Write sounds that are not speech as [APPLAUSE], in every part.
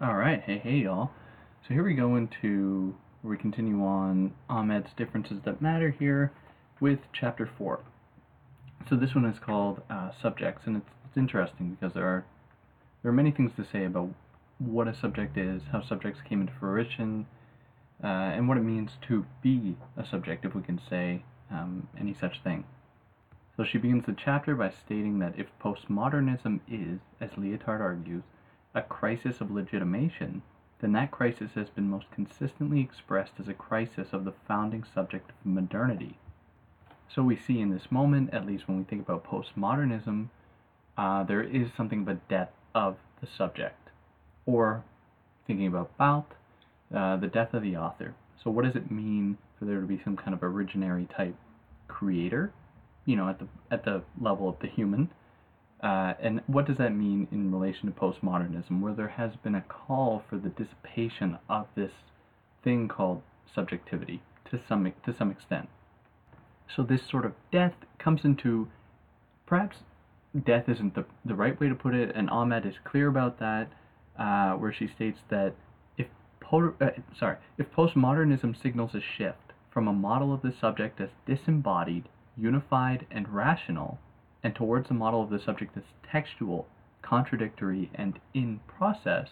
Alright, hey, hey, y'all. So here we go into, we continue on Ahmed's Differences That Matter here with Chapter 4. So this one is called uh, Subjects, and it's, it's interesting because there are, there are many things to say about what a subject is, how subjects came into fruition, uh, and what it means to be a subject, if we can say um, any such thing. So she begins the chapter by stating that if postmodernism is, as Lyotard argues, a crisis of legitimation, then that crisis has been most consistently expressed as a crisis of the founding subject of modernity. So we see in this moment, at least when we think about postmodernism, uh, there is something of a death of the subject, or thinking about Barthes, uh, the death of the author. So what does it mean for there to be some kind of originary type creator, you know, at the at the level of the human? Uh, and what does that mean in relation to postmodernism, where there has been a call for the dissipation of this thing called subjectivity to some to some extent? So this sort of death comes into perhaps death isn't the, the right way to put it, and Ahmed is clear about that, uh, where she states that uh, sorry if postmodernism signals a shift from a model of the subject as disembodied, unified, and rational and towards the model of the subject as textual, contradictory, and in process,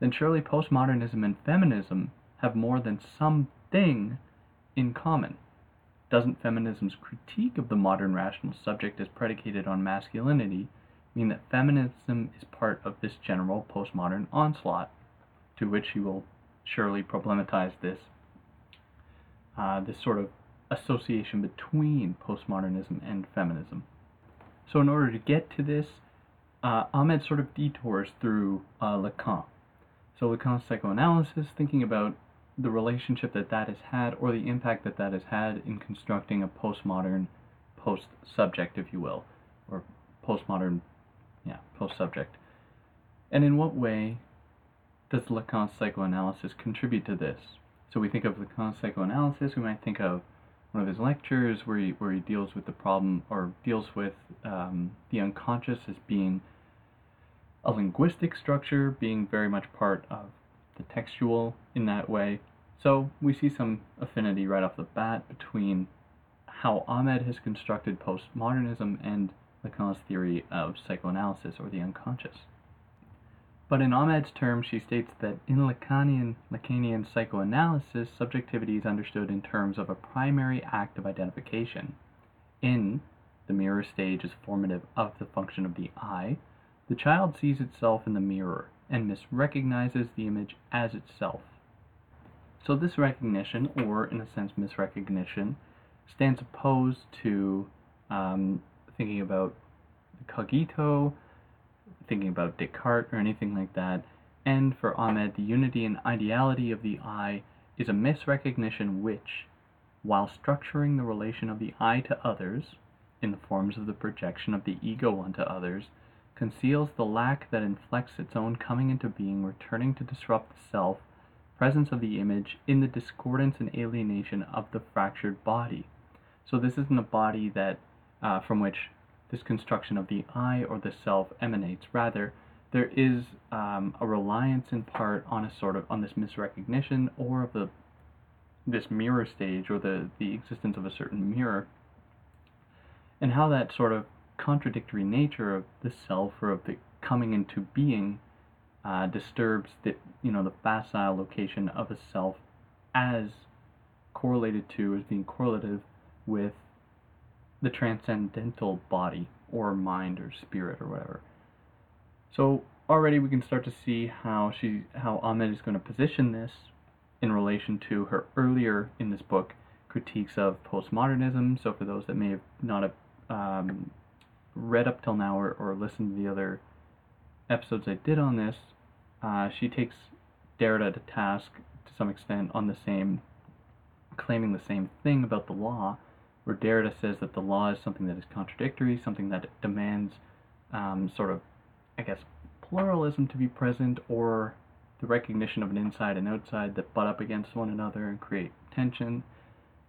then surely postmodernism and feminism have more than something in common. Doesn't feminism's critique of the modern rational subject as predicated on masculinity mean that feminism is part of this general postmodern onslaught, which he will surely problematize this, uh, this sort of association between postmodernism and feminism. So in order to get to this, uh, Ahmed sort of detours through uh, Lacan. So Lacan's psychoanalysis, thinking about the relationship that that has had, or the impact that that has had in constructing a postmodern post-subject, if you will, or postmodern, yeah, post-subject. And in what way does Lacan's psychoanalysis contribute to this? So we think of Lacan's psychoanalysis, we might think of one of his lectures where he where he deals with the problem or deals with um, the unconscious as being a linguistic structure, being very much part of the textual in that way. So we see some affinity right off the bat between how Ahmed has constructed postmodernism and Lacan's theory of psychoanalysis or the unconscious. But in Ahmed's terms, she states that in Lacanian, Lacanian psychoanalysis, subjectivity is understood in terms of a primary act of identification. In the mirror stage is formative of the function of the I, the child sees itself in the mirror and misrecognizes the image as itself. So this recognition, or in a sense misrecognition, stands opposed to um, thinking about the cogito, thinking about Descartes or anything like that. And for Ahmed, the unity and ideality of the I is a misrecognition which, while structuring the relation of the I to others, in the forms of the projection of the ego onto others, conceals the lack that inflects its own coming into being, returning to disrupt the self, presence of the image, in the discordance and alienation of the fractured body. So this isn't a body that uh, from which this construction of the I or the self emanates. Rather, there is um, a reliance in part on a sort of on this misrecognition or of the this mirror stage or the the existence of a certain mirror, and how that sort of contradictory nature of the self or of the coming into being uh, disturbs the you know the facile location of a self as correlated to as being correlative with the transcendental body or mind or spirit or whatever. So already we can start to see how she how Ahmed is going to position this in relation to her earlier in this book critiques of postmodernism. So for those that may have not have um, read up till now or, or listened to the other episodes I did on this, uh, she takes Derrida to task to some extent on the same, claiming the same thing about the law, where Derrida says that the law is something that is contradictory, something that demands um, sort of, I guess, pluralism to be present, or the recognition of an inside and outside that butt up against one another and create tension.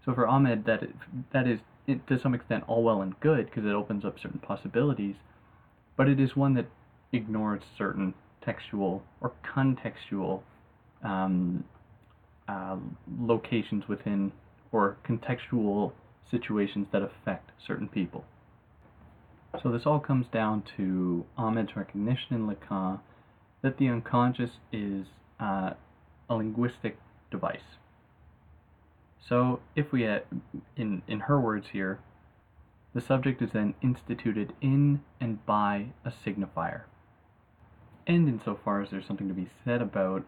So for Ahmed, that that is it, to some extent all well and good because it opens up certain possibilities, but it is one that ignores certain textual or contextual um, uh, locations within or contextual situations that affect certain people. So this all comes down to Ahmed's recognition in Lacan that the unconscious is uh, a linguistic device. So if we, had, in, in her words here, the subject is then instituted in and by a signifier. And insofar as there's something to be said about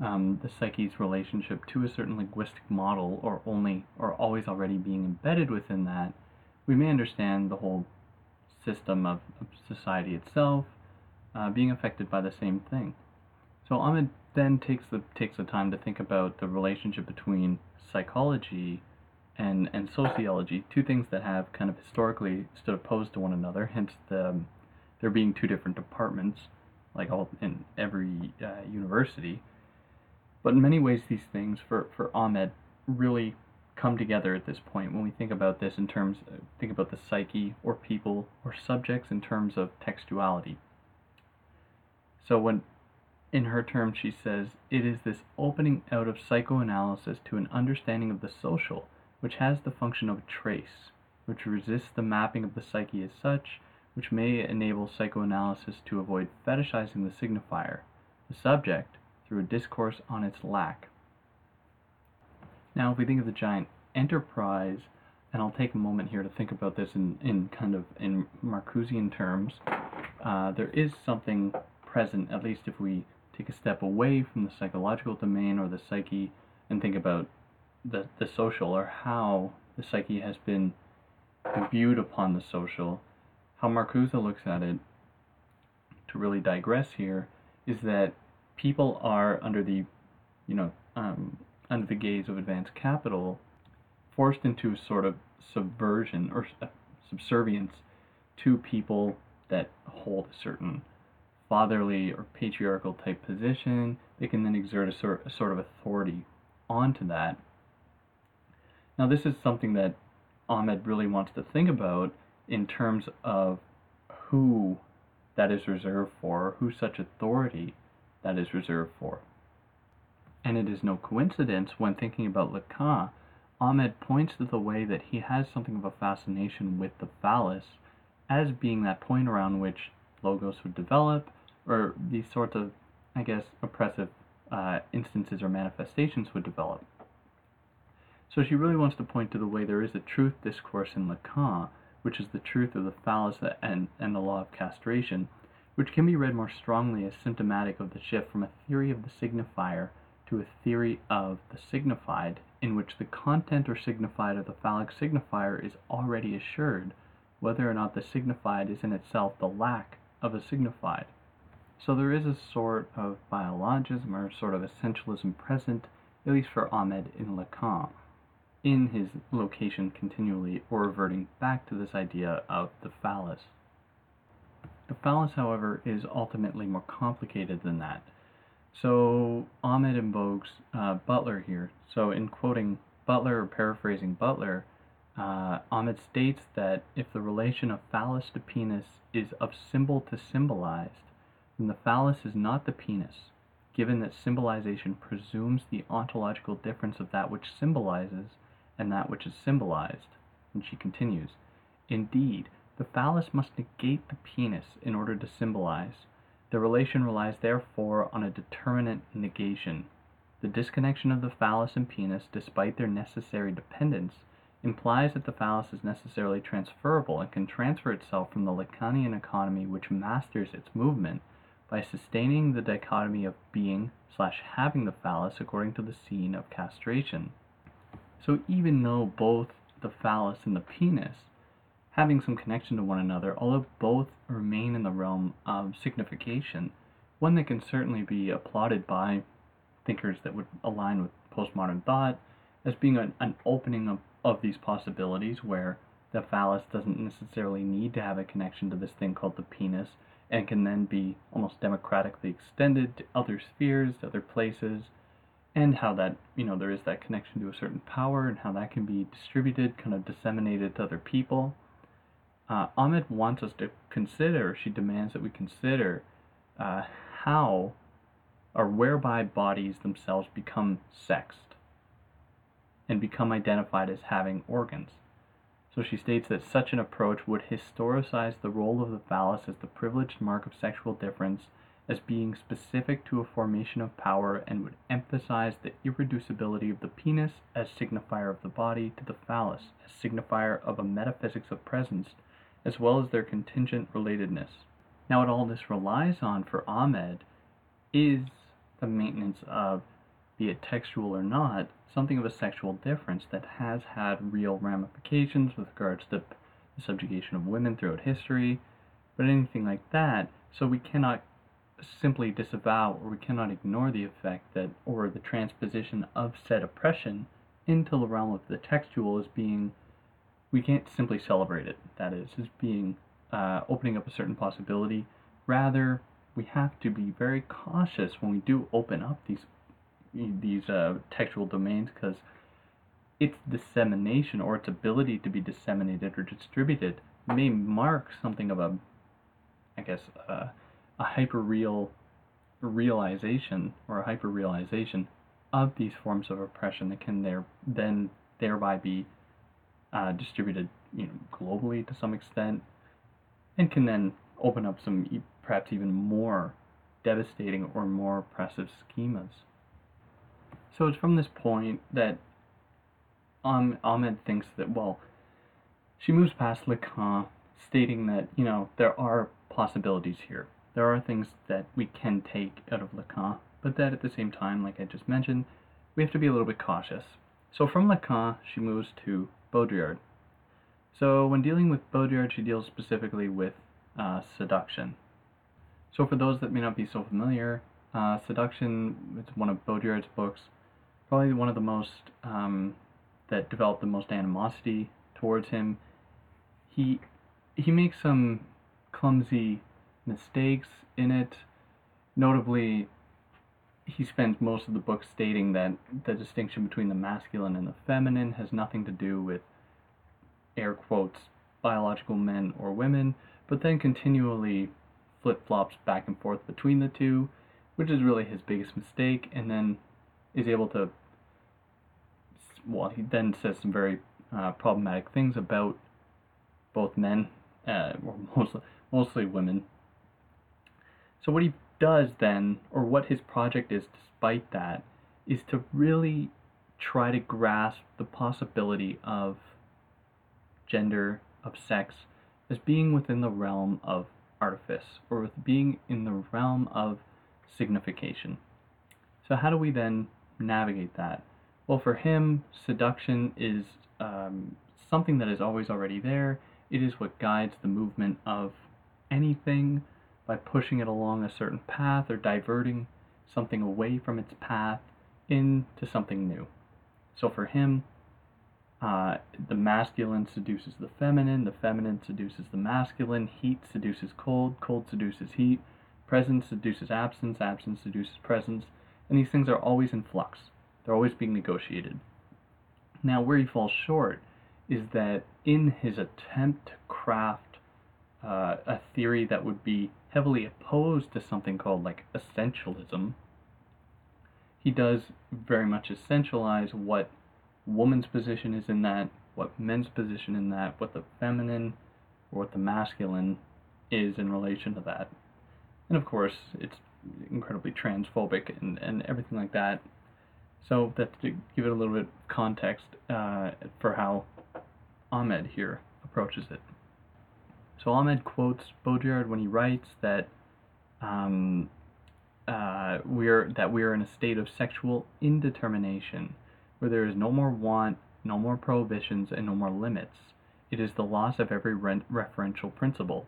um, the psyche's relationship to a certain linguistic model, or only, or always already being embedded within that, we may understand the whole system of, of society itself uh, being affected by the same thing. So Ahmed then takes the takes the time to think about the relationship between psychology and and sociology, two things that have kind of historically stood opposed to one another. Hence the there being two different departments, like all in every uh, university. But in many ways, these things for for Ahmed really come together at this point when we think about this in terms uh, think about the psyche or people or subjects in terms of textuality. So when in her terms, she says, it is this opening out of psychoanalysis to an understanding of the social, which has the function of a trace, which resists the mapping of the psyche as such, which may enable psychoanalysis to avoid fetishizing the signifier, the subject, through a discourse on its lack. Now, if we think of the giant enterprise, and I'll take a moment here to think about this in, in kind of in Marcusean terms, uh, there is something present, at least if we take a step away from the psychological domain or the psyche and think about the, the social or how the psyche has been viewed upon the social, how Marcuse looks at it, to really digress here, is that people are under the, you know, um, under the gaze of advanced capital, forced into sort of subversion or uh, subservience to people that hold a certain fatherly or patriarchal type position, they can then exert a sort, a sort of authority onto that. Now, this is something that Ahmed really wants to think about in terms of who that is reserved for, who such authority that is reserved for. And it is no coincidence when thinking about Lacan, Ahmed points to the way that he has something of a fascination with the phallus as being that point around which logos would develop or these sorts of, I guess, oppressive uh, instances or manifestations would develop. So she really wants to point to the way there is a truth discourse in Lacan, which is the truth of the phallus and, and the law of castration, which can be read more strongly as symptomatic of the shift from a theory of the signifier to a theory of the signified, in which the content or signified of the phallic signifier is already assured, whether or not the signified is in itself the lack of a signified. So there is a sort of biologism or sort of essentialism present, at least for Ahmed in Lacan, in his location continually or reverting back to this idea of the phallus. The phallus, however, is ultimately more complicated than that. So Ahmed invokes uh, Butler here. So in quoting Butler or paraphrasing Butler, uh, Ahmed states that if the relation of phallus to penis is of symbol to symbolized, then the phallus is not the penis, given that symbolization presumes the ontological difference of that which symbolizes and that which is symbolized. And she continues, Indeed, the phallus must negate the penis in order to symbolize. The relation relies therefore on a determinate negation. The disconnection of the phallus and penis, despite their necessary dependence, implies that the phallus is necessarily transferable and can transfer itself from the Lacanian economy which masters its movement by sustaining the dichotomy of being slash having the phallus according to the scene of castration. So even though both the phallus and the penis having some connection to one another, although both remain in the realm of signification, one that can certainly be applauded by thinkers that would align with postmodern thought as being an, an opening of, of these possibilities where the phallus doesn't necessarily need to have a connection to this thing called the penis and can then be almost democratically extended to other spheres, to other places, and how that, you know, there is that connection to a certain power and how that can be distributed, kind of disseminated to other people. Uh, Ahmed wants us to consider, she demands that we consider uh, how or whereby bodies themselves become sexed and become identified as having organs. So she states that such an approach would historicize the role of the phallus as the privileged mark of sexual difference as being specific to a formation of power and would emphasize the irreducibility of the penis as signifier of the body to the phallus as signifier of a metaphysics of presence as well as their contingent relatedness. Now, what all this relies on for Ahmed is the maintenance of, be it textual or not, something of a sexual difference that has had real ramifications with regards to the subjugation of women throughout history, but anything like that. So we cannot simply disavow or we cannot ignore the effect that, or the transposition of said oppression into the realm of the textual as being, we can't simply celebrate it, that is, as being uh, opening up a certain possibility. Rather, we have to be very cautious when we do open up these these uh, textual domains because its dissemination or its ability to be disseminated or distributed may mark something of a, I guess, uh, a hyper real realization or a hyper realization of these forms of oppression that can there then thereby be uh, distributed you know globally to some extent and can then open up some perhaps even more devastating or more oppressive schemas. So it's from this point that um, Ahmed thinks that, well, she moves past Lacan, stating that, you know, there are possibilities here. There are things that we can take out of Lacan, but that at the same time, like I just mentioned, we have to be a little bit cautious. So from Lacan, she moves to Baudrillard. So when dealing with Baudrillard, she deals specifically with uh, seduction. So for those that may not be so familiar, uh, Seduction is one of Baudrillard's books, probably one of the most um, that developed the most animosity towards him. He he makes some clumsy mistakes in it. Notably, he spends most of the book stating that the distinction between the masculine and the feminine has nothing to do with air quotes biological men or women, but then continually flip flops back and forth between the two, which is really his biggest mistake, and then is able to. Well, he then says some very uh, problematic things about both men, uh, or [LAUGHS] mostly, mostly women. So, what he does then, or what his project is despite that, is to really try to grasp the possibility of gender, of sex, as being within the realm of artifice, or with being in the realm of signification. So, how do we then navigate that? Well, for him, seduction is um, something that is always already there. It is what guides the movement of anything by pushing it along a certain path or diverting something away from its path into something new. So, for him, uh, the masculine seduces the feminine, the feminine seduces the masculine, heat seduces cold, cold seduces heat, presence seduces absence, absence seduces presence, and these things are always in flux. They're always being negotiated. Now, where he falls short is that in his attempt to craft uh, a theory that would be heavily opposed to something called like essentialism, he does very much essentialize what woman's position is in that, what men's position in that, what the feminine or what the masculine is in relation to that. And of course, it's incredibly transphobic and, and everything like that. So that's to give it a little bit of context uh, for how Ahmed here approaches it. So Ahmed quotes Baudrillard when he writes that um, uh, we're that we are in a state of sexual indetermination where there is no more want, no more prohibitions, and no more limits. It is the loss of every re- referential principle.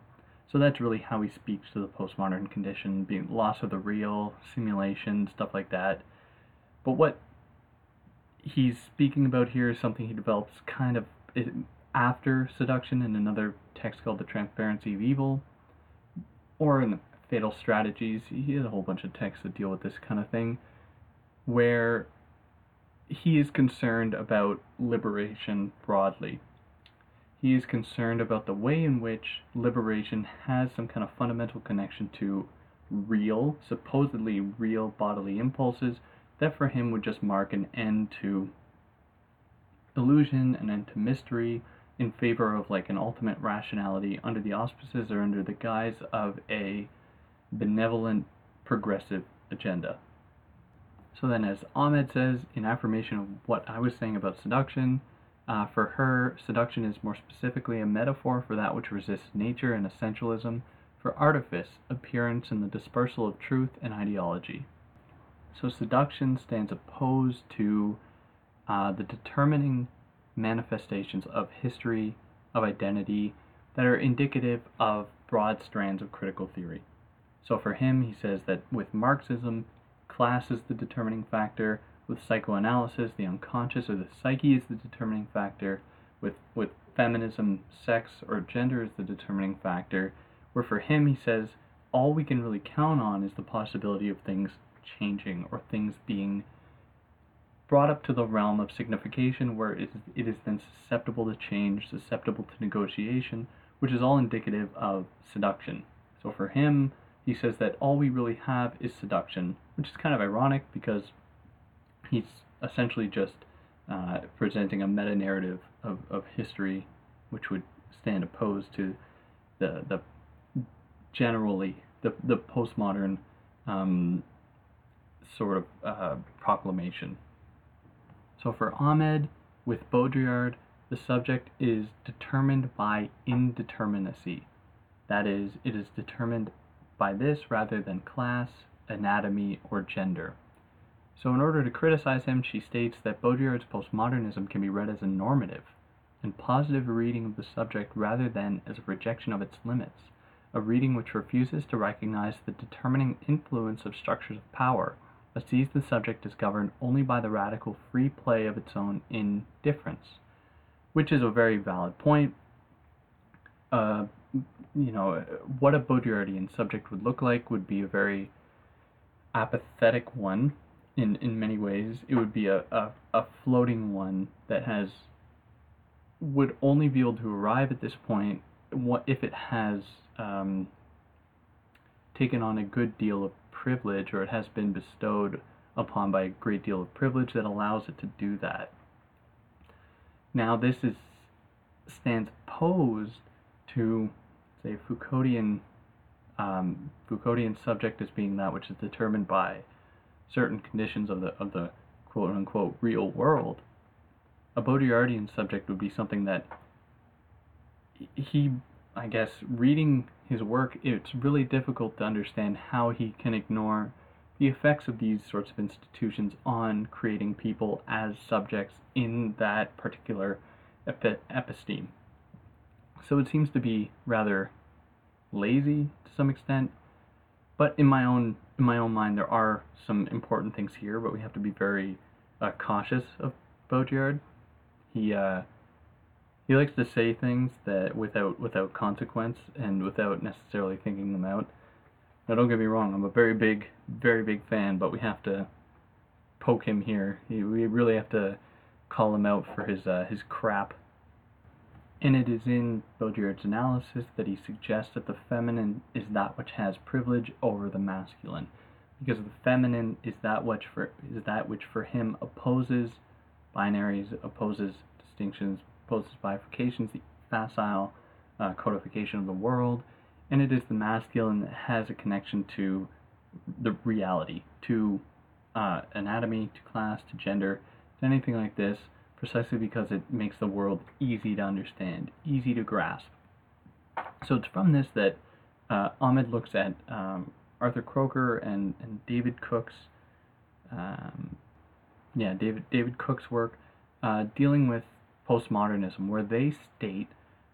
So that's really how he speaks to the postmodern condition, being loss of the real, simulation, stuff like that. But what he's speaking about here is something he develops kind of after seduction in another text called The Transparency of Evil, or in Fatal Strategies. He has a whole bunch of texts that deal with this kind of thing, where he is concerned about liberation broadly. He is concerned about the way in which liberation has some kind of fundamental connection to real, supposedly real bodily impulses that for him would just mark an end to illusion, an end to mystery, in favor of like an ultimate rationality under the auspices or under the guise of a benevolent progressive agenda. So then, as Ahmed says, in affirmation of what I was saying about seduction, uh, for her, seduction is more specifically a metaphor for that which resists nature and essentialism, for artifice, appearance, and the dispersal of truth and ideology. So, seduction stands opposed to uh, the determining manifestations of history, of identity, that are indicative of broad strands of critical theory. So, for him, he says that with Marxism, class is the determining factor, with psychoanalysis, the unconscious or the psyche is the determining factor, with, with feminism, sex or gender is the determining factor, where for him, he says, all we can really count on is the possibility of things changing or things being brought up to the realm of signification where it is, it is then susceptible to change, susceptible to negotiation, which is all indicative of seduction. So for him, he says that all we really have is seduction, which is kind of ironic because he's essentially just uh, presenting a meta narrative of, of history, which would stand opposed to the the generally the the postmodern um, sort of uh, proclamation. So for Ahmed, with Baudrillard, the subject is determined by indeterminacy. That is, it is determined by this rather than class, anatomy, or gender. So, in order to criticize him, she states that Baudrillard's postmodernism can be read as a normative and positive reading of the subject rather than as a rejection of its limits, a reading which refuses to recognize the determining influence of structures of power, but sees the subject as governed only by the radical free play of its own indifference, which is a very valid point. Uh, you know, what a Baudrillardian subject would look like would be a very apathetic one in in many ways. It would be a, a, a floating one that has would only be able to arrive at this point what if it has um, taken on a good deal of privilege or it has been bestowed upon by a great deal of privilege that allows it to do that. Now this is stands opposed to say Foucauldian um, Foucauldian subject as being that which is determined by certain conditions of the of the quote unquote real world, a Baudrillardian subject would be something that he, I guess, reading his work, it's really difficult to understand how he can ignore the effects of these sorts of institutions on creating people as subjects in that particular epi- episteme. So it seems to be rather lazy to some extent, but in my own in my own mind, there are some important things here, but we have to be very uh, cautious of Baudrillard. He uh, he likes to say things that without without consequence and without necessarily thinking them out. Now, don't get me wrong, I'm a very big, very big fan, but we have to poke him here. He, we really have to call him out for his uh, his crap and it is in Baudrillard's analysis that he suggests that the feminine is that which has privilege over the masculine, because the feminine is that which for is that which for him opposes binaries, opposes distinctions, opposes bifurcations, the facile uh, codification of the world, and it is the masculine that has a connection to the reality, to uh, anatomy, to class, to gender, to anything like this precisely because it makes the world easy to understand, easy to grasp. So it's from this that uh, Ahmed looks at um, Arthur Kroker and, and David Cook's, um, yeah, David David Cook's work uh, dealing with postmodernism, where they state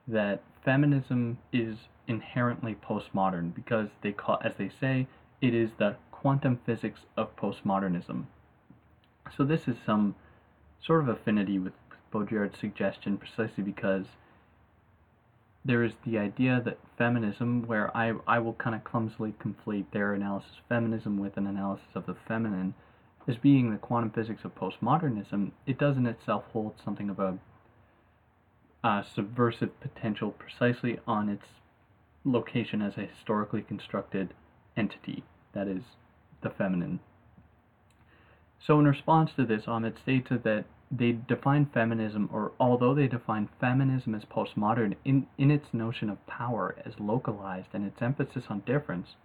that feminism is inherently postmodern because they call, as they say, it is the quantum physics of postmodernism. So this is some sort of affinity with Baudrillard's suggestion precisely because there is the idea that feminism, where I, I will kind of clumsily conflate their analysis of feminism with an analysis of the feminine, as being the quantum physics of postmodernism, it does in itself hold something of a uh, subversive potential precisely on its location as a historically constructed entity, that is, the feminine. So, in response to this, Ahmed states that they define feminism, or although they define feminism as postmodern, in, in its notion of power as localized and its emphasis on difference,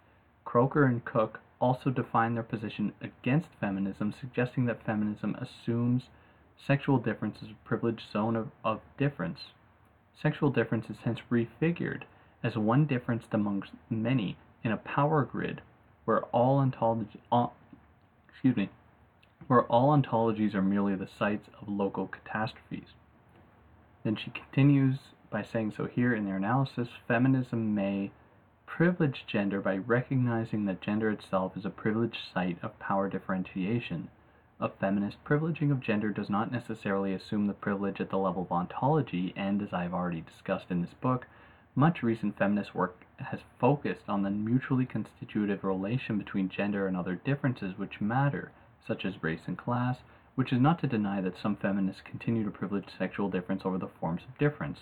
Kroker and Cook also define their position against feminism, suggesting that feminism assumes sexual difference is a privileged zone of, of difference. Sexual difference is hence refigured as one difference amongst many in a power grid where all ontology, excuse me, where all ontologies are merely the sites of local catastrophes. Then she continues by saying so here in their analysis, feminism may privilege gender by recognizing that gender itself is a privileged site of power differentiation. A feminist privileging of gender does not necessarily assume the privilege at the level of ontology, and as I have already discussed in this book, much recent feminist work has focused on the mutually constitutive relation between gender and other differences which matter, such as race and class, which is not to deny that some feminists continue to privilege sexual difference over the forms of difference.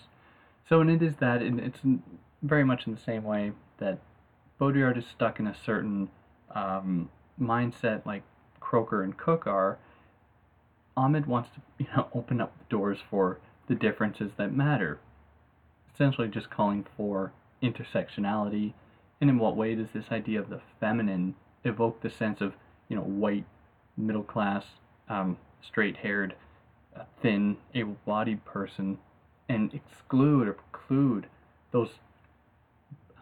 So, and it is that, and it's very much in the same way that Baudrillard is stuck in a certain um, mindset like Kroker and Cook are. Ahmed wants to, you know, [LAUGHS] open up the doors for the differences that matter. Essentially, just calling for intersectionality. And in what way does this idea of the feminine evoke the sense of, you know, white middle class, um, straight haired, uh, thin, able bodied person and exclude or preclude those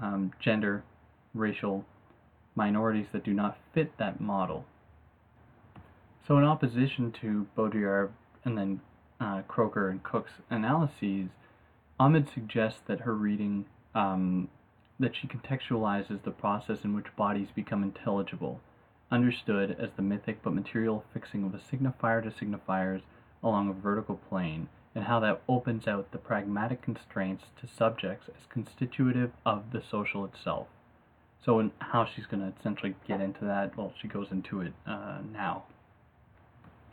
um, gender, racial minorities that do not fit that model. So, in opposition to Baudrillard and then uh, Kroker and Cook's analyses, Ahmed suggests that her reading um, that she contextualizes the process in which bodies become intelligible understood as the mythic but material fixing of a signifier to signifiers along a vertical plane, and how that opens out the pragmatic constraints to subjects as constitutive of the social itself. So, in how she's going to essentially get into that, well, she goes into it uh, now.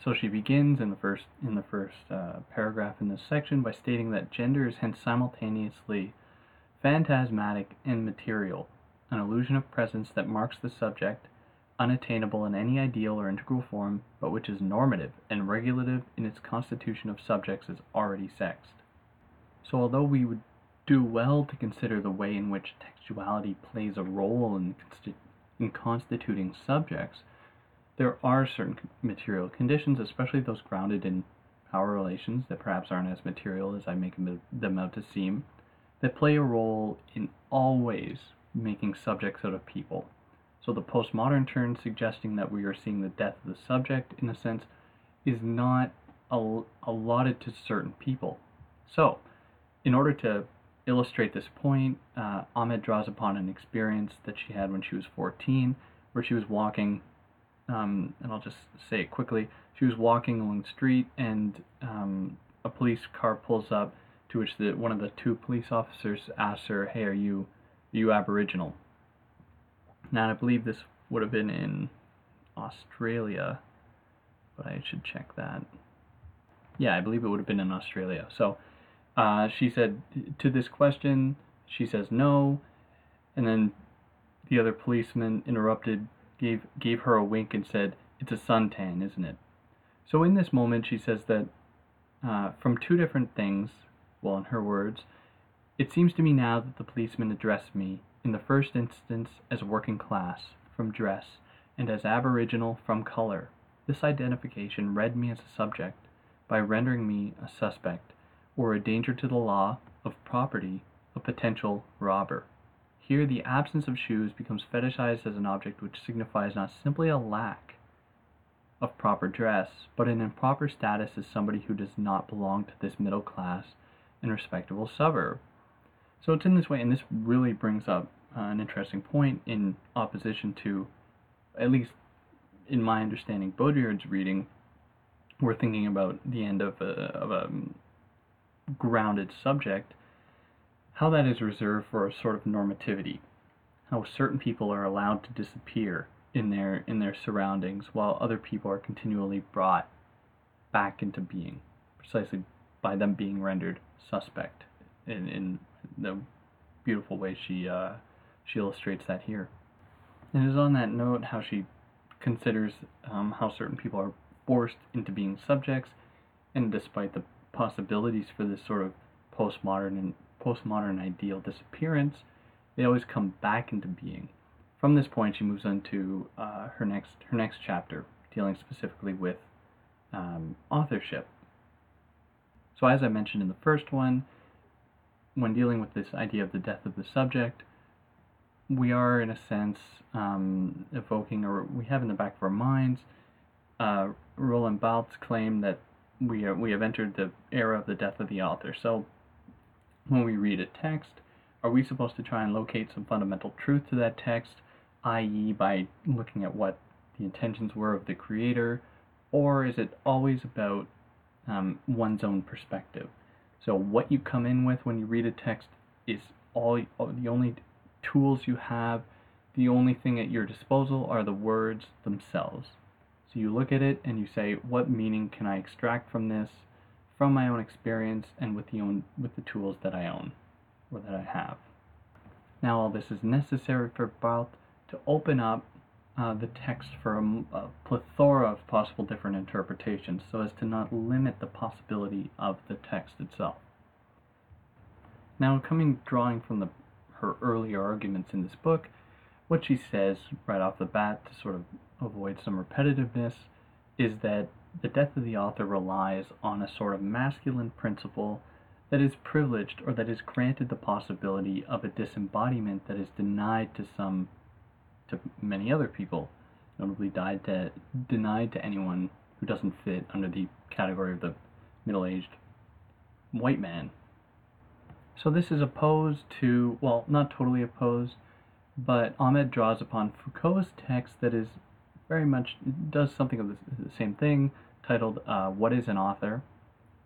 So she begins in the first in the first uh, paragraph in this section by stating that gender is hence simultaneously phantasmatic and material, an illusion of presence that marks the subject unattainable in any ideal or integral form, but which is normative and regulative in its constitution of subjects as already sexed. So, although we would do well to consider the way in which textuality plays a role in, in constituting subjects, there are certain material conditions, especially those grounded in power relations that perhaps aren't as material as I make them out to seem, that play a role in always making subjects out of people so the postmodern turn suggesting that we are seeing the death of the subject, in a sense, is not al- allotted to certain people. So, in order to illustrate this point, uh, Ahmed draws upon an experience that she had when she was 14, where she was walking, um, and I'll just say it quickly. She was walking along the street, and um, a police car pulls up, to which the, one of the two police officers asks her, "Hey, are you, are you Aboriginal?" Now, I believe this would have been in Australia, but I should check that. Yeah, I believe it would have been in Australia. So uh, she said to this question, she says no, and then the other policeman interrupted, gave gave her a wink, and said, "It's a suntan, isn't it?" So in this moment, she says that uh, from two different things, well, in her words, it seems to me now that the policeman addressed me in the first instance as working class, from dress, and as aboriginal from color. This identification read me as a subject by rendering me a suspect, or a danger to the law, of property, a potential robber. Here the absence of shoes becomes fetishized as an object which signifies not simply a lack of proper dress, but an improper status as somebody who does not belong to this middle class and respectable suburb. So it's in this way, and this really brings up uh, an interesting point in opposition to, at least in my understanding, Baudrillard's reading. We're thinking about the end of a, of a grounded subject, how that is reserved for a sort of normativity, how certain people are allowed to disappear in their in their surroundings while other people are continually brought back into being precisely by them being rendered suspect in, in the beautiful way she uh, she illustrates that here. And it is on that note how she considers um, how certain people are forced into being subjects, and despite the possibilities for this sort of postmodern and postmodern ideal disappearance, they always come back into being. From this point, she moves on to uh, her next her next chapter, dealing specifically with um, authorship. So, as I mentioned in the first one, when dealing with this idea of the death of the subject, we are, in a sense, um, evoking, or we have in the back of our minds, uh, Roland Barthes' claim that we, are, we have entered the era of the death of the author. So, when we read a text, are we supposed to try and locate some fundamental truth to that text, i.e., by looking at what the intentions were of the creator, or is it always about um, one's own perspective? So, what you come in with when you read a text is all the only tools you have, the only thing at your disposal are the words themselves. So, you look at it and you say, what meaning can I extract from this, from my own experience, and with the, own, with the tools that I own or that I have. Now, all this is necessary for Barthes to open up uh, the text for a, a, plethora of possible different interpretations so as to not limit the possibility of the text itself. Now, coming drawing from the, her earlier arguments in this book, what she says right off the bat to sort of avoid some repetitiveness is that the death of the author relies on a sort of masculine principle that is privileged or that is granted the possibility of a disembodiment that is denied to some to many other people, notably died to, denied to anyone who doesn't fit under the category of the middle-aged white man. So this is opposed to, well, not totally opposed, but Ahmed draws upon Foucault's text that is very much, does something of the, the same thing, titled uh, What is an Author,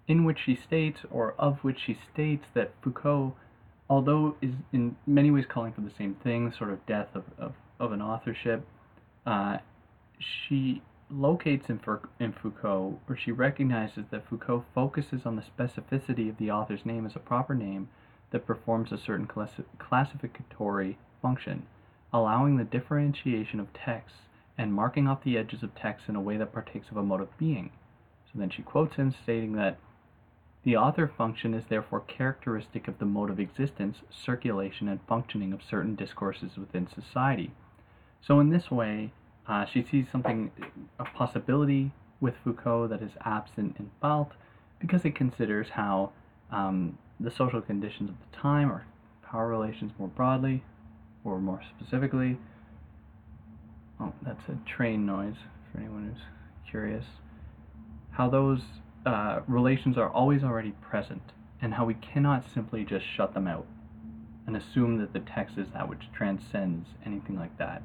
in which she states, or of which she states, that Foucault, although is in many ways calling for the same thing, sort of death of, of of an authorship, uh, she locates in, in Foucault, or she recognizes that Foucault focuses on the specificity of the author's name as a proper name that performs a certain classi- classificatory function, allowing the differentiation of texts and marking off the edges of text in a way that partakes of a mode of being. So then she quotes him stating that the author function is therefore characteristic of the mode of existence, circulation, and functioning of certain discourses within society. So in this way, uh, she sees something, a possibility with Foucault that is absent in Barthes because it considers how um, the social conditions of the time or power relations more broadly or more specifically. Oh, that's a train noise for anyone who's curious. How those uh, relations are always already present and how we cannot simply just shut them out and assume that the text is that which transcends anything like that.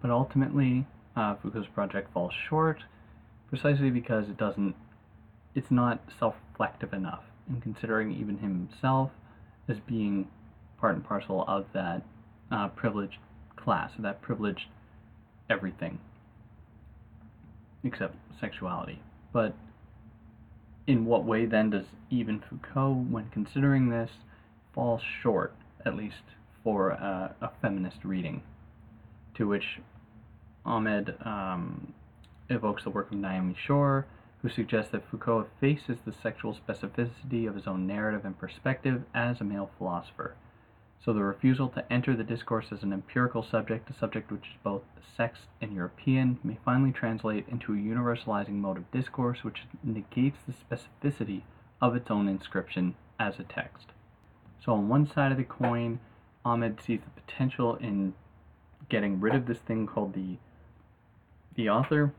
But ultimately, uh, Foucault's project falls short precisely because it doesn't, it's not self-reflective enough in considering even himself as being part and parcel of that uh, privileged class, that privileged everything except sexuality. But in what way then does even Foucault, when considering this, fall short, at least for a, a feminist reading? To which Ahmed um, evokes the work of Naomi Schor, who suggests that Foucault faces the sexual specificity of his own narrative and perspective as a male philosopher. So the refusal to enter the discourse as an empirical subject, a subject which is both sex and European, may finally translate into a universalizing mode of discourse which negates the specificity of its own inscription as a text. So on one side of the coin, Ahmed sees the potential in getting rid of this thing called the the author,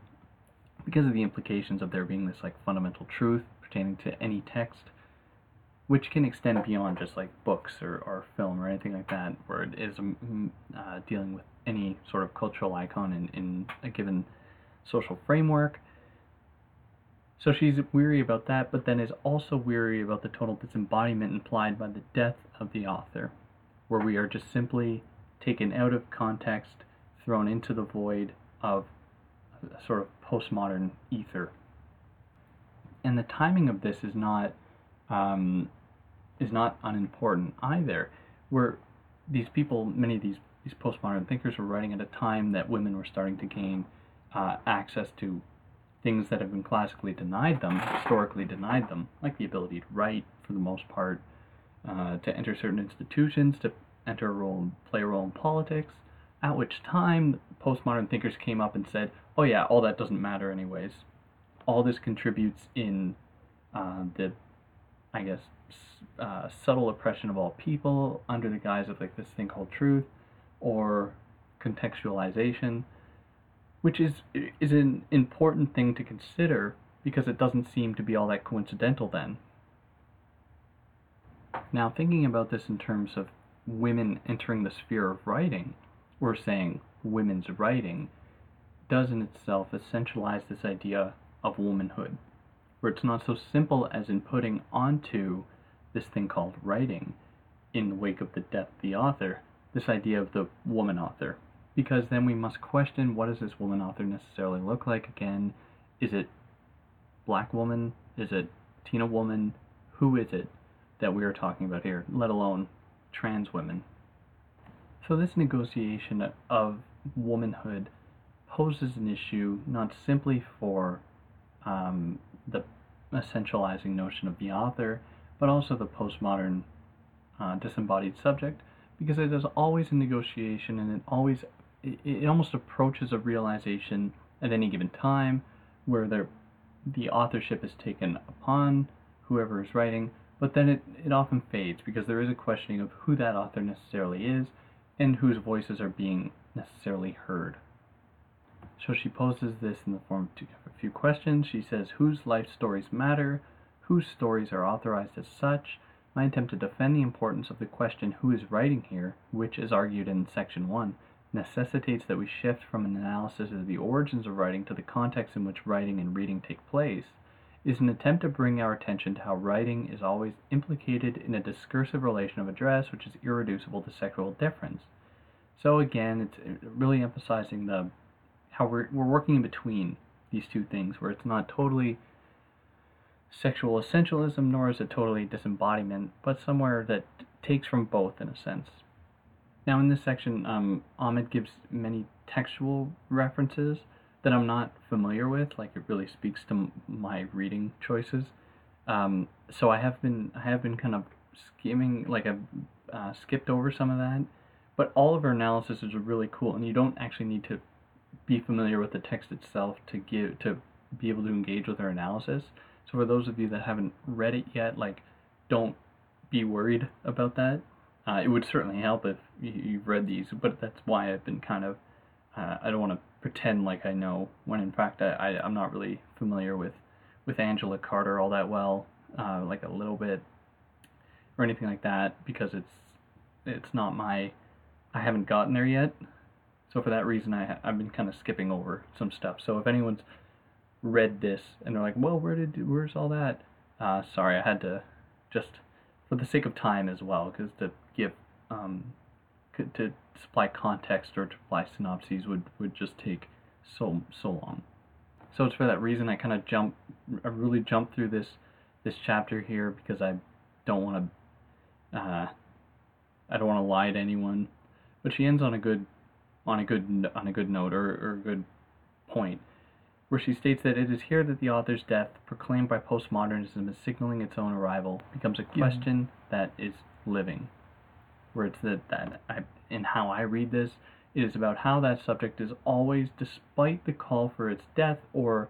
because of the implications of there being this like fundamental truth pertaining to any text, which can extend beyond just like books or, or film or anything like that, where it is um, uh, dealing with any sort of cultural icon in, in a given social framework. So she's weary about that, but then is also weary about the total disembodiment implied by the death of the author, where we are just simply taken out of context, thrown into the void of a sort of postmodern ether. And the timing of this is not um, is not unimportant either. Where these people, many of these these postmodern thinkers, were writing at a time that women were starting to gain uh, access to things that have been classically denied them, historically denied them, like the ability to write for the most part, uh, to enter certain institutions, to enter a role, play a role in politics. At which time, postmodern thinkers came up and said, "Oh yeah, all that doesn't matter anyways. All this contributes in uh, the, I guess, uh, subtle oppression of all people under the guise of like this thing called truth, or contextualization." which is is an important thing to consider because it doesn't seem to be all that coincidental then. Now, thinking about this in terms of women entering the sphere of writing, or saying women's writing, does in itself essentialize this idea of womanhood, where it's not so simple as in putting onto this thing called writing, in the wake of the death of the author, this idea of the woman author, because then we must question what does this woman author necessarily look like again? Is it black woman? Is it tina woman? Who is it that we are talking about here let alone trans women? So this negotiation of womanhood poses an issue not simply for um, the essentializing notion of the author but also the postmodern uh, disembodied subject because it is always a negotiation and it always it, it almost approaches a realization at any given time where the the authorship is taken upon whoever is writing, but then it, it often fades because there is a questioning of who that author necessarily is and whose voices are being necessarily heard. So she poses this in the form of a few questions. She says, Whose life stories matter? Whose stories are authorized as such? My attempt to defend the importance of the question, Who is writing here, which is argued in section 1, necessitates that we shift from an analysis of the origins of writing to the context in which writing and reading take place, is an attempt to bring our attention to how writing is always implicated in a discursive relation of address which is irreducible to sexual difference. So again, it's uh, really emphasizing the how we're, we're working in between these two things, where it's not totally sexual essentialism, nor is it totally disembodiment, but somewhere that takes from both in a sense. Now, in this section, um, Ahmed gives many textual references that I'm not familiar with. Like it really speaks to my reading choices. Um, so I have been I have been kind of skimming, like I've uh, skipped over some of that. But all of her analysis is really cool, and you don't actually need to be familiar with the text itself to give to be able to engage with her analysis. So for those of you that haven't read it yet, like don't be worried about that. Uh, it would certainly help if you've read these, but that's why I've been kind of. Uh, I don't want to pretend like I know when in fact I, I am not really familiar with with Angela Carter all that well, uh, like a little bit or anything like that because it's it's not my I haven't gotten there yet. So for that reason I I've been kind of skipping over some stuff. So if anyone's read this and they're like, "Well, where did where's all that?" Uh, sorry, I had to just for the sake of time as well because to give um, to supply context or to supply synopses would, would just take so so long. So it's for that reason I kind of jump, I really jump through this this chapter here because I don't want to, uh, I don't want to lie to anyone. But she ends on a good, on a good on a good note or, or a good point, where she states that it is here that the author's death, proclaimed by postmodernism as signaling its own arrival, becomes a question yeah. that is living where it's that, that I, in how I read this, it is about how that subject is always, despite the call for its death or,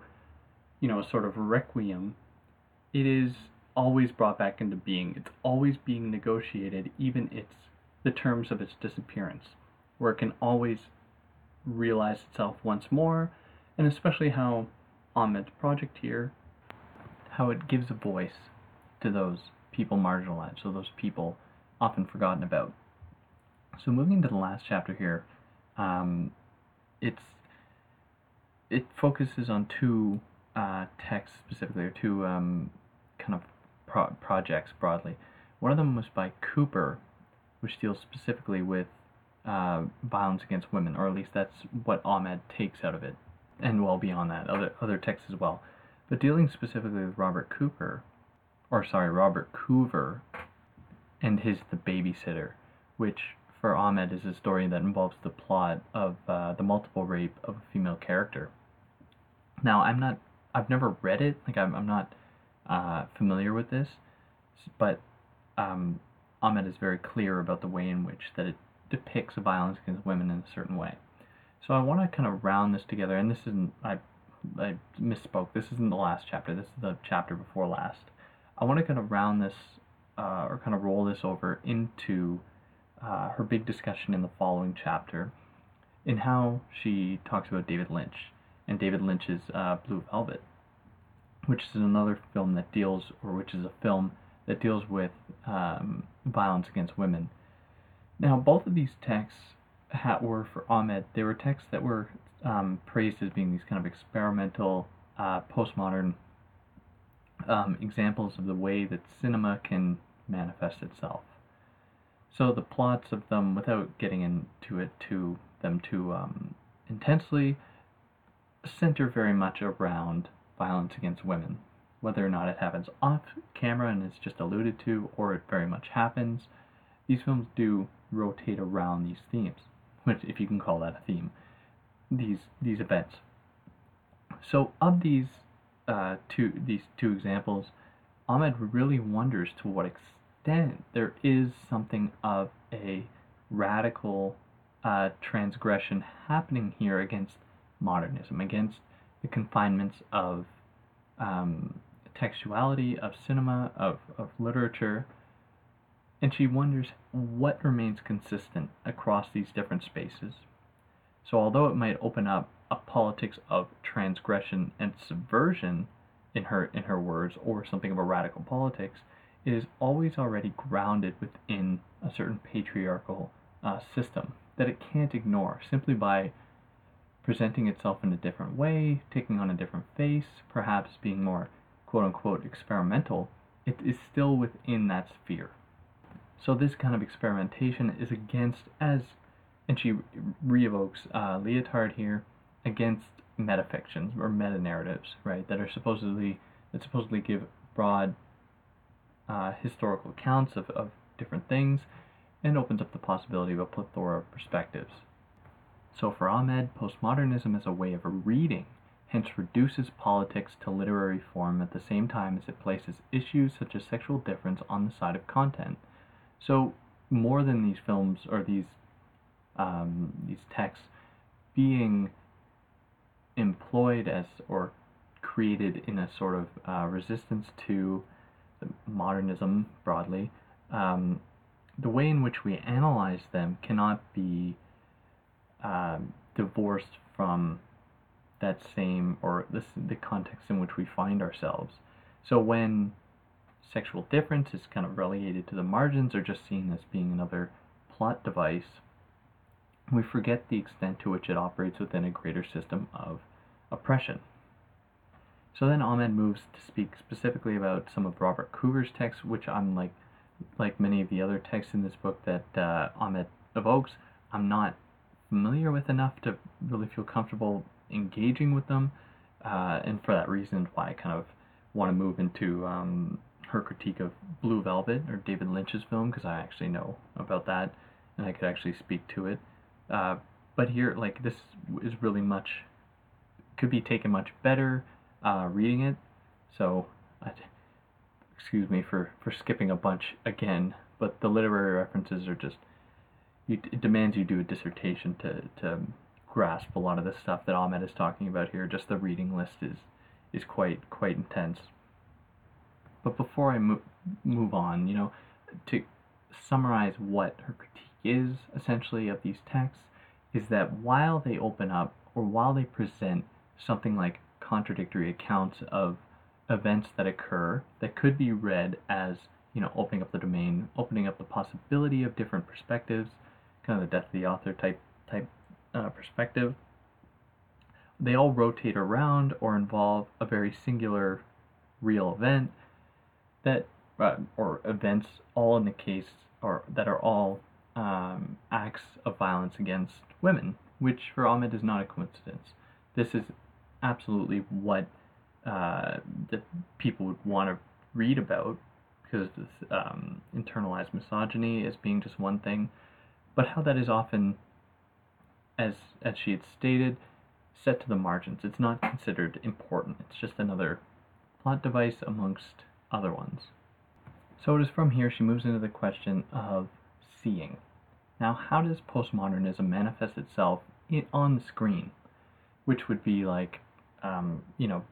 you know, a sort of requiem, it is always brought back into being. It's always being negotiated, even its the terms of its disappearance, where it can always realize itself once more, and especially how Ahmed's project here, how it gives a voice to those people marginalized, so those people often forgotten about. So moving to the last chapter here, um, it's it focuses on two uh, texts specifically, or two um, kind of pro- projects broadly. One of them was by Cooper, which deals specifically with uh, violence against women, or at least that's what Ahmed takes out of it, and well beyond that, other other texts as well. But dealing specifically with Robert Cooper, or sorry, Robert Coover, and his The Babysitter, which for Ahmed is a story that involves the plot of uh, the multiple rape of a female character. Now, I'm not, I've never read it, like I'm, I'm not uh, familiar with this, but um, Ahmed is very clear about the way in which that it depicts violence against women in a certain way. So I want to kind of round this together, and this isn't, I, I misspoke, this isn't the last chapter, this is the chapter before last. I want to kind of round this, uh, or kind of roll this over into uh, her big discussion in the following chapter, in how she talks about David Lynch and David Lynch's uh, Blue Velvet, which is another film that deals, or which is a film that deals with um, violence against women. Now, both of these texts were for Ahmed. They were texts that were um, praised as being these kind of experimental, uh, postmodern um, examples of the way that cinema can manifest itself. So the plots of them, without getting into it to them too um, intensely, center very much around violence against women. Whether or not it happens off camera and is just alluded to, or it very much happens, these films do rotate around these themes, which, if you can call that a theme, these these events. So, of these uh, two these two examples, Ahmed really wonders to what extent there is something of a radical uh, transgression happening here against modernism, against the confinements of um, textuality, of cinema, of, of literature. And she wonders what remains consistent across these different spaces. So, although it might open up a politics of transgression and subversion in her in her words, or something of a radical politics, it is always already grounded within a certain patriarchal uh, system that it can't ignore simply by presenting itself in a different way, taking on a different face, perhaps being more quote unquote experimental, it is still within that sphere. So this kind of experimentation is against, as, and she re-evokes uh, Lyotard here, against metafictions or meta narratives, right? That are supposedly that supposedly give broad uh, historical accounts of, of different things, and opens up the possibility of a plethora of perspectives. So for Ahmed, postmodernism is a way of reading, hence reduces politics to literary form at the same time as it places issues such as sexual difference on the side of content. So more than these films or these um, these texts being employed as or created in a sort of uh, resistance to modernism broadly, um, the way in which we analyze them cannot be um, divorced from that same or this, the context in which we find ourselves. So when sexual difference is kind of relegated to the margins or just seen as being another plot device, we forget the extent to which it operates within a greater system of oppression. So then Ahmed moves to speak specifically about some of Robert Coover's texts, which I'm like, like many of the other texts in this book that uh, Ahmed evokes, I'm not familiar with enough to really feel comfortable engaging with them. Uh, and for that reason, why I kind of want to move into um, her critique of Blue Velvet or David Lynch's film because I actually know about that and I could actually speak to it. Uh, but here, like this is really much could be taken much better uh, reading it. So, excuse me for for skipping a bunch again, but the literary references are just you, it demands you do a dissertation to, to grasp a lot of the stuff that Ahmed is talking about here. Just the reading list is is quite quite intense. But before I mo- move on, you know, to summarize what her critique is essentially of these texts is that while they open up or while they present something like contradictory accounts of events that occur that could be read as you know opening up the domain opening up the possibility of different perspectives kind of the death of the author type type uh, perspective. They all rotate around or involve a very singular real event that uh, or events all in the case or that are all um, acts of violence against women, which for Ahmed is not a coincidence. This is absolutely what uh, that people would want to read about because this um, internalized misogyny as being just one thing, but how that is often, as as she had stated, set to the margins. It's not considered important. It's just another plot device amongst other ones. So it is from here she moves into the question of seeing. Now, how does postmodernism manifest itself in, on the screen? Which would be like, um, you know,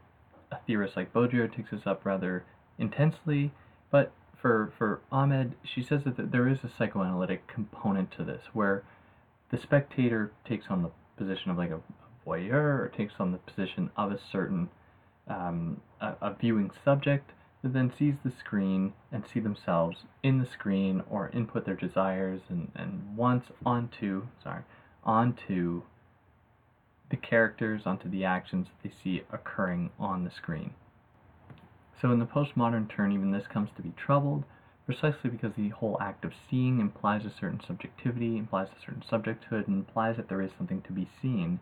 a theorist like Baudrillard takes this up rather intensely, but for for Ahmed, she says that there is a psychoanalytic component to this, where the spectator takes on the position of like a voyeur, or takes on the position of a certain um, a, a viewing subject then sees the screen and see themselves in the screen or input their desires and, and wants onto sorry onto the characters onto the actions that they see occurring on the screen. So in the postmodern turn, even this comes to be troubled, precisely because the whole act of seeing implies a certain subjectivity, implies a certain subjecthood, and implies that there is something to be seen.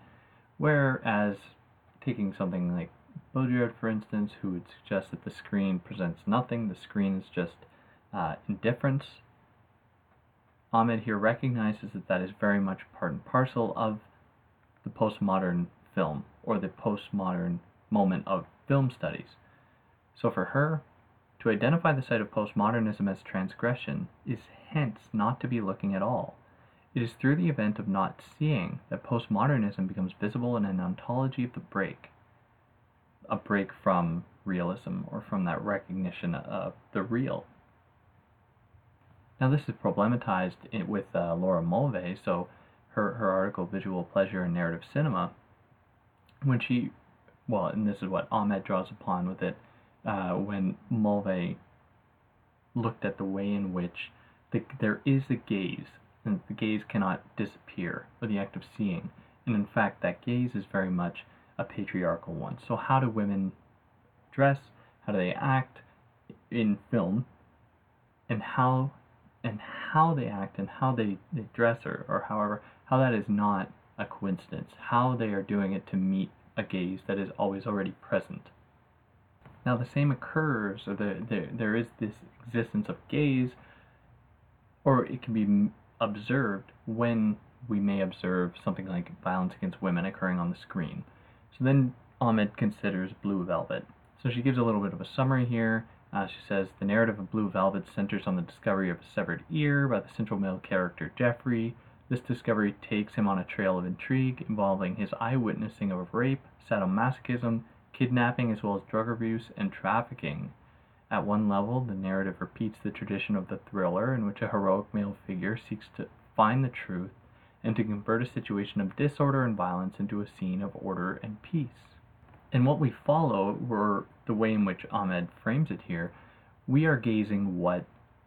Whereas taking something like Baudrillard, for instance, who would suggest that the screen presents nothing, the screen is just uh, indifference. Ahmed here recognizes that that is very much part and parcel of the postmodern film or the postmodern moment of film studies. So for her, to identify the site of postmodernism as transgression is hence not to be looking at all. It is through the event of not seeing that postmodernism becomes visible in an ontology of the break, a break from realism or from that recognition of the real. Now, this is problematized with uh, Laura Mulvey, so her, her article, Visual Pleasure and Narrative Cinema, when she, well, and this is what Ahmed draws upon with it, uh, when Mulvey looked at the way in which the, there is a gaze, and the gaze cannot disappear, or the act of seeing. And in fact, that gaze is very much a patriarchal one. So, how do women dress? How do they act in film? And how and how they act and how they, they dress or, or however how that is not a coincidence, how they are doing it to meet a gaze that is always already present. Now, the same occurs, or the, the, there is this existence of gaze, or it can be observed when we may observe something like violence against women occurring on the screen. So then Ahmed considers Blue Velvet. So she gives a little bit of a summary here. Uh, she says the narrative of Blue Velvet centers on the discovery of a severed ear by the central male character Jeffrey, this discovery takes him on a trail of intrigue involving his eyewitnessing of rape, sadomasochism, kidnapping, as well as drug abuse and trafficking. At one level, the narrative repeats the tradition of the thriller in which a heroic male figure seeks to find the truth and to convert a situation of disorder and violence into a scene of order and peace. And what we follow, or the way in which Ahmed frames it here, we are gazing what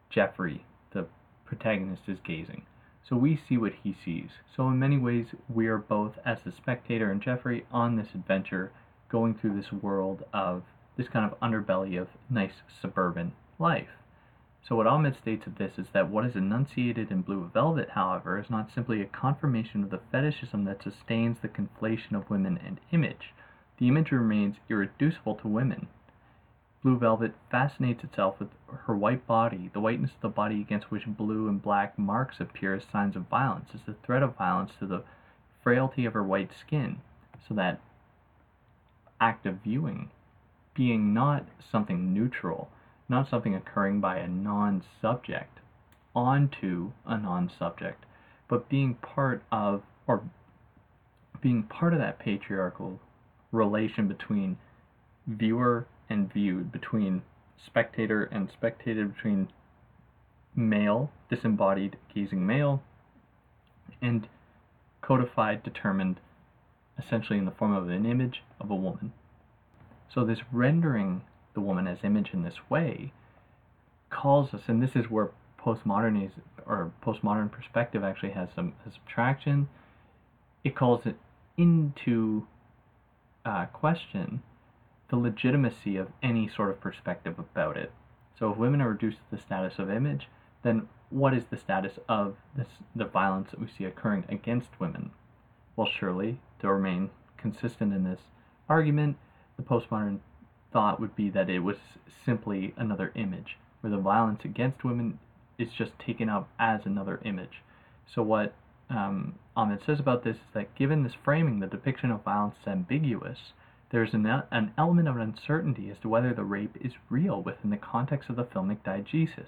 Jeffrey, the protagonist, is gazing. So we see what he sees. So in many ways, we are both, as the spectator and Jeffrey, on this adventure, going through this world of this kind of underbelly of nice suburban life. So what Ahmed states of this is that what is enunciated in Blue Velvet, however, is not simply a confirmation of the fetishism that sustains the conflation of women and image. The image remains irreducible to women, Blue Velvet fascinates itself with her white body, the whiteness of the body against which blue and black marks appear as signs of violence, as the threat of violence to the frailty of her white skin. So that act of viewing being not something neutral, not something occurring by a non subject onto a non subject, but being part of, or being part of that patriarchal relation between viewer and viewed between spectator and spectated between male, disembodied gazing male, and codified, determined, essentially in the form of an image of a woman. So this rendering the woman as image in this way calls us, and this is where postmodernism or postmodern perspective actually has some subtraction. It calls it into uh, question the legitimacy of any sort of perspective about it. So if women are reduced to the status of image, then what is the status of this the violence that we see occurring against women? Well, surely to remain consistent in this argument, the postmodern thought would be that it was simply another image, where the violence against women is just taken up as another image. So what um, Ahmed says about this is that given this framing, the depiction of violence is ambiguous. There's an, an element of uncertainty as to whether the rape is real within the context of the filmic diegesis,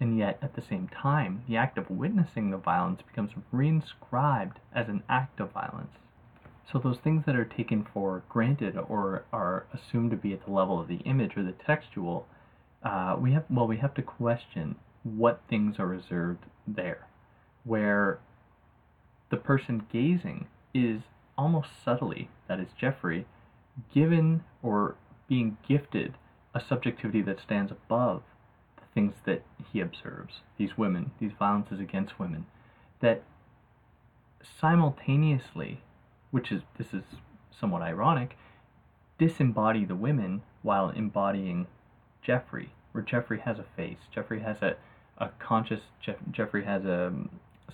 and yet at the same time, the act of witnessing the violence becomes reinscribed as an act of violence. So those things that are taken for granted or are assumed to be at the level of the image or the textual, uh, we have well we have to question what things are reserved there, where the person gazing is almost subtly, that is Jeffrey, given or being gifted a subjectivity that stands above the things that he observes, these women, these violences against women, that simultaneously, which is this is somewhat ironic, disembody the women while embodying Jeffrey, where Jeffrey has a face, Jeffrey has a, a conscious, Jeff, Jeffrey has a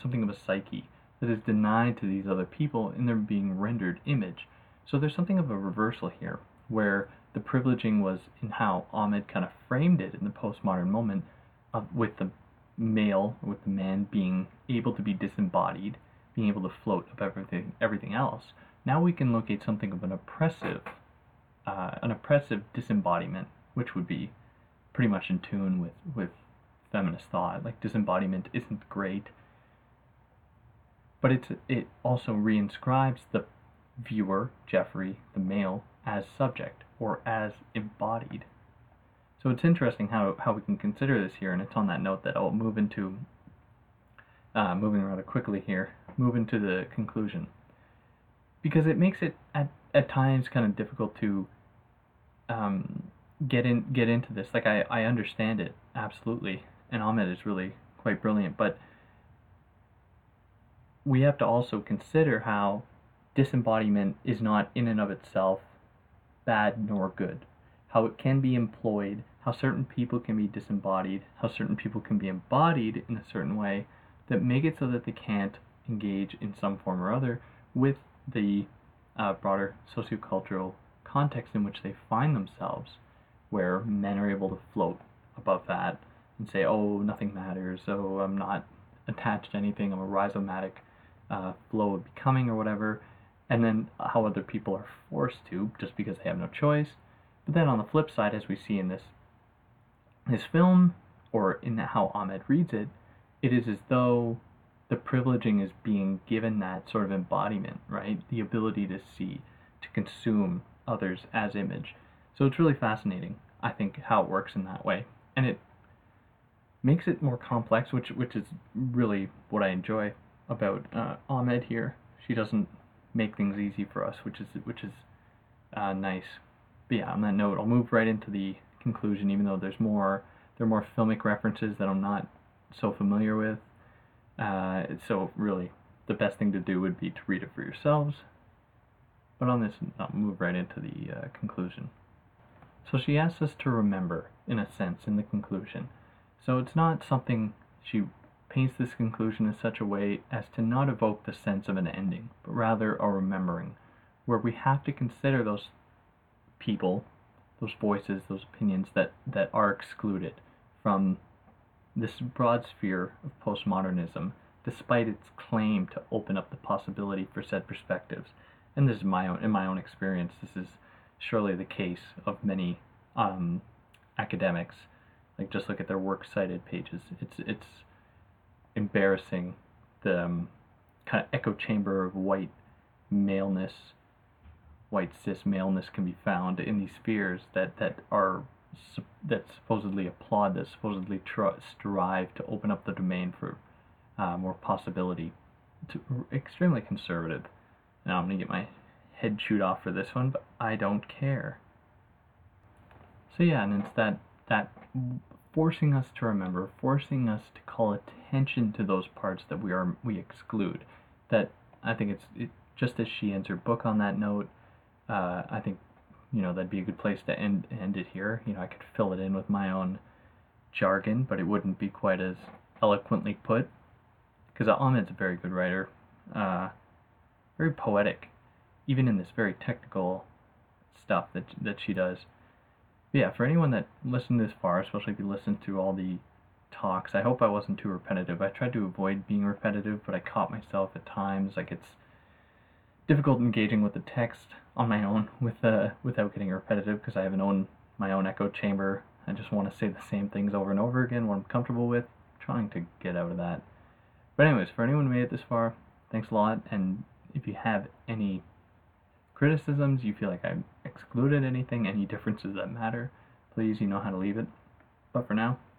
something of a psyche that is denied to these other people in their being rendered image. So there's something of a reversal here, where the privileging was in how Ahmed kind of framed it in the postmodern moment, of, with the male, with the man being able to be disembodied, being able to float above everything, everything else. Now we can locate something of an oppressive, uh, an oppressive disembodiment, which would be pretty much in tune with with feminist thought. Like disembodiment isn't great but it's, it also reinscribes the viewer, Jeffrey, the male, as subject or as embodied. So it's interesting how, how we can consider this here, and it's on that note that I'll move into, uh, moving rather quickly here, moving to the conclusion. Because it makes it at, at times kind of difficult to um, get in get into this. Like I, I understand it absolutely, and Ahmed is really quite brilliant, but we have to also consider how disembodiment is not in and of itself bad nor good. How it can be employed, how certain people can be disembodied, how certain people can be embodied in a certain way that make it so that they can't engage in some form or other with the uh, broader sociocultural context in which they find themselves, where men are able to float above that and say, oh, nothing matters, oh, I'm not attached to anything, I'm a rhizomatic uh, flow of becoming or whatever, and then how other people are forced to just because they have no choice. But then on the flip side, as we see in this this film, or in how Ahmed reads it, it is as though the privileging is being given that sort of embodiment, right? The ability to see, to consume others as image. So it's really fascinating, I think, how it works in that way. And it makes it more complex, which which is really what I enjoy about uh, Ahmed here. She doesn't make things easy for us, which is which is uh, nice. But yeah, on that note, I'll move right into the conclusion, even though there's more there are more filmic references that I'm not so familiar with. Uh, so really, the best thing to do would be to read it for yourselves. But on this, I'll move right into the uh, conclusion. So she asks us to remember, in a sense, in the conclusion. So it's not something she paints this conclusion in such a way as to not evoke the sense of an ending, but rather a remembering, where we have to consider those people, those voices, those opinions that, that are excluded from this broad sphere of postmodernism, despite its claim to open up the possibility for said perspectives. And this is my own, in my own experience, this is surely the case of many um, academics. Like just look at their works cited pages. It's it's embarrassing the um, kind of echo chamber of white maleness, white cis maleness can be found in these spheres that, that are that supposedly applaud, that supposedly tr- strive to open up the domain for uh, more possibility. To, extremely conservative. Now I'm gonna get my head chewed off for this one, but I don't care. So yeah, and it's that that forcing us to remember, forcing us to call attention to those parts that we are we exclude. That I think it's it, just as she ends her book on that note. Uh, I think you know that'd be a good place to end end it here. You know, I could fill it in with my own jargon, but it wouldn't be quite as eloquently put. Because Ahmed's a very good writer, uh, very poetic, even in this very technical stuff that that she does. But yeah, for anyone that listened this far, especially if you listened to all the talks, I hope I wasn't too repetitive. I tried to avoid being repetitive, but I caught myself at times. Like it's difficult engaging with the text on my own with uh, without getting repetitive because I have an own my own echo chamber. I just want to say the same things over and over again what I'm comfortable with. trying to get out of that. But anyways, for anyone who made it this far, thanks a lot. And if you have any criticisms, you feel like I excluded anything, any differences that matter, please, you know how to leave it. But for now,